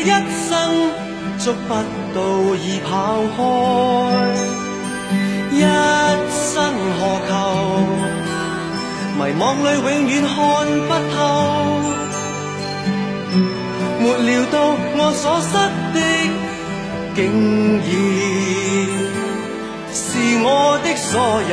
一生捉不到已跑开一生何求？迷惘里永远看不透。没料到我所失的竟然是我的所有。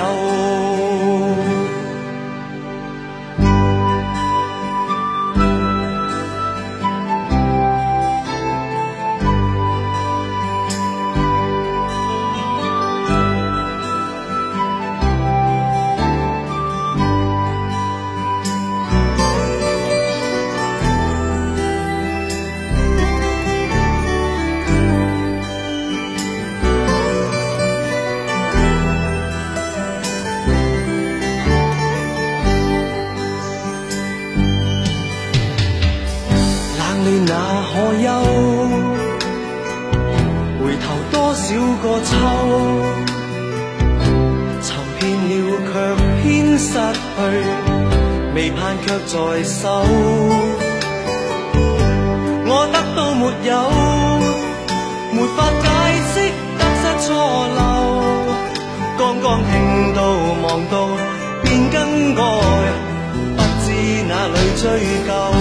失去未盼却在手。我得到没有没法解释得失错漏刚刚听到望到便更改不知哪里追究。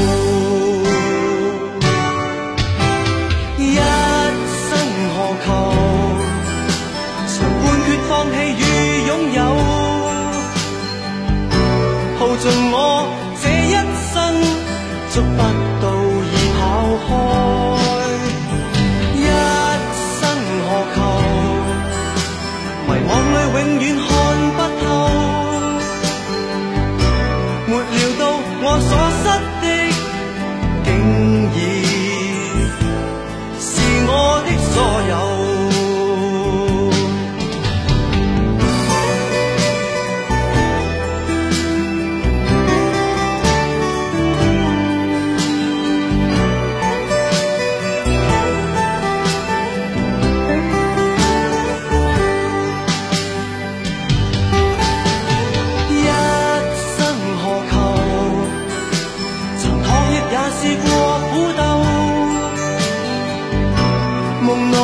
内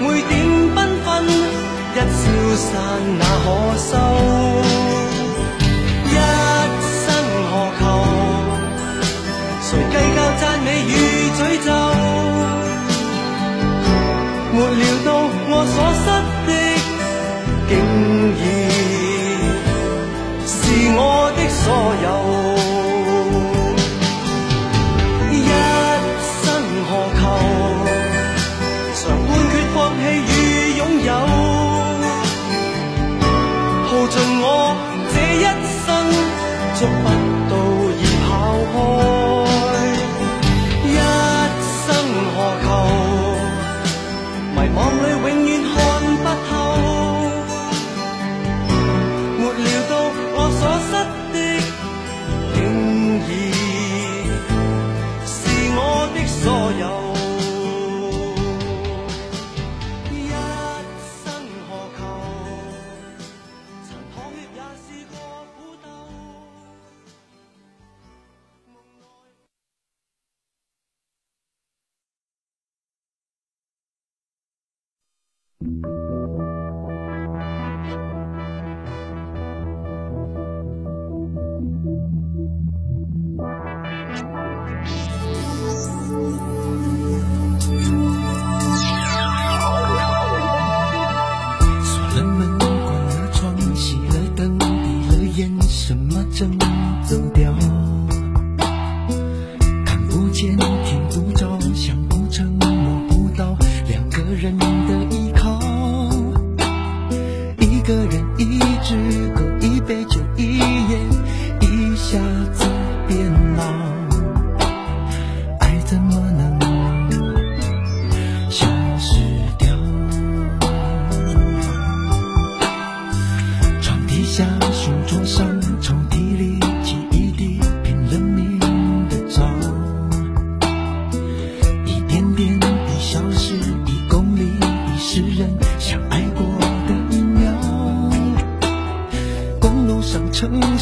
每点缤纷一消散哪可收一生何求？谁计较赞美与诅咒没料到我所失的竟已是我的所有。就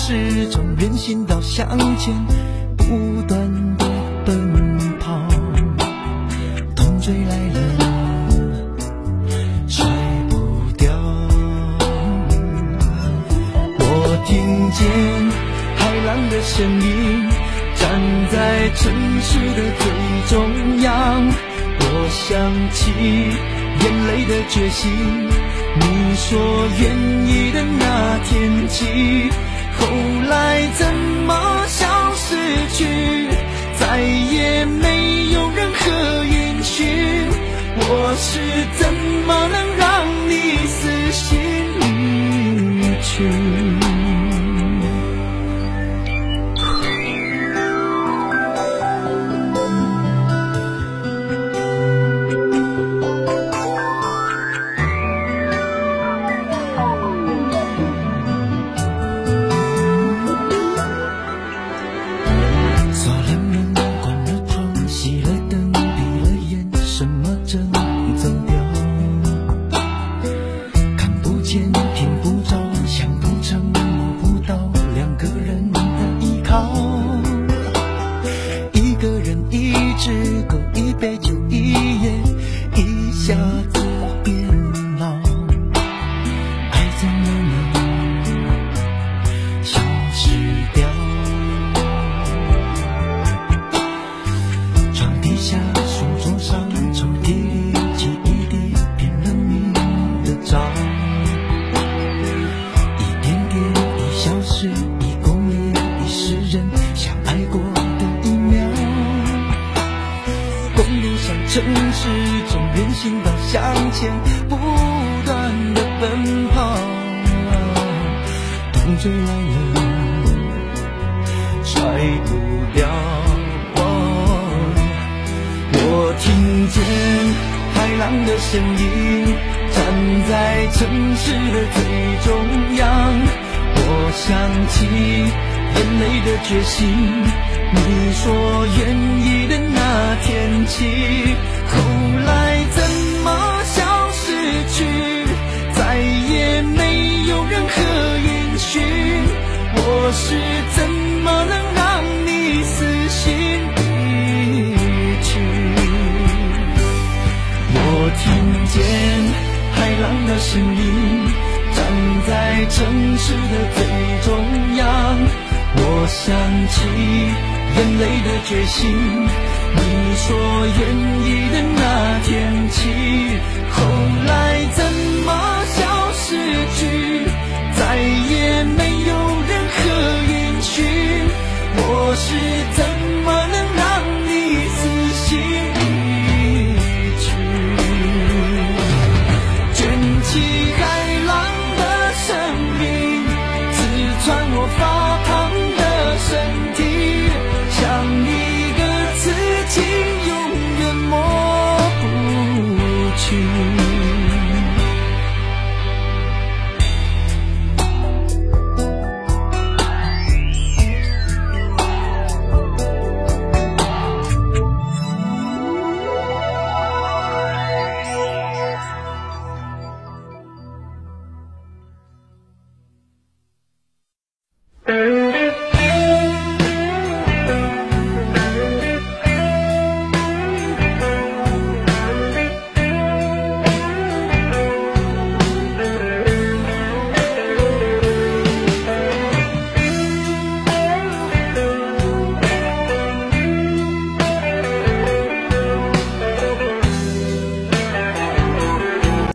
始终任性到向前不断的奔跑，痛追来了，甩不掉。我听见海浪的声音，站在城市的最中央。我想起眼泪的决心，你说愿意的那天起。后来怎么消失去，再也没有任何音讯。我是怎只够，一杯酒，城市中，人行道向前不断的奔跑，痛追来了，甩不掉。我听见海浪的声音，站在城市的最中央。我想起眼泪的决心，你说愿意的那天起，后来怎么消失去，再也没有任何音讯。我是怎么能让你死心离去？我听见海浪的声音，站在城市的最中央。我想起泪的决心你说愿意的那天起后来怎么消失去？再也没有任何音讯我是怎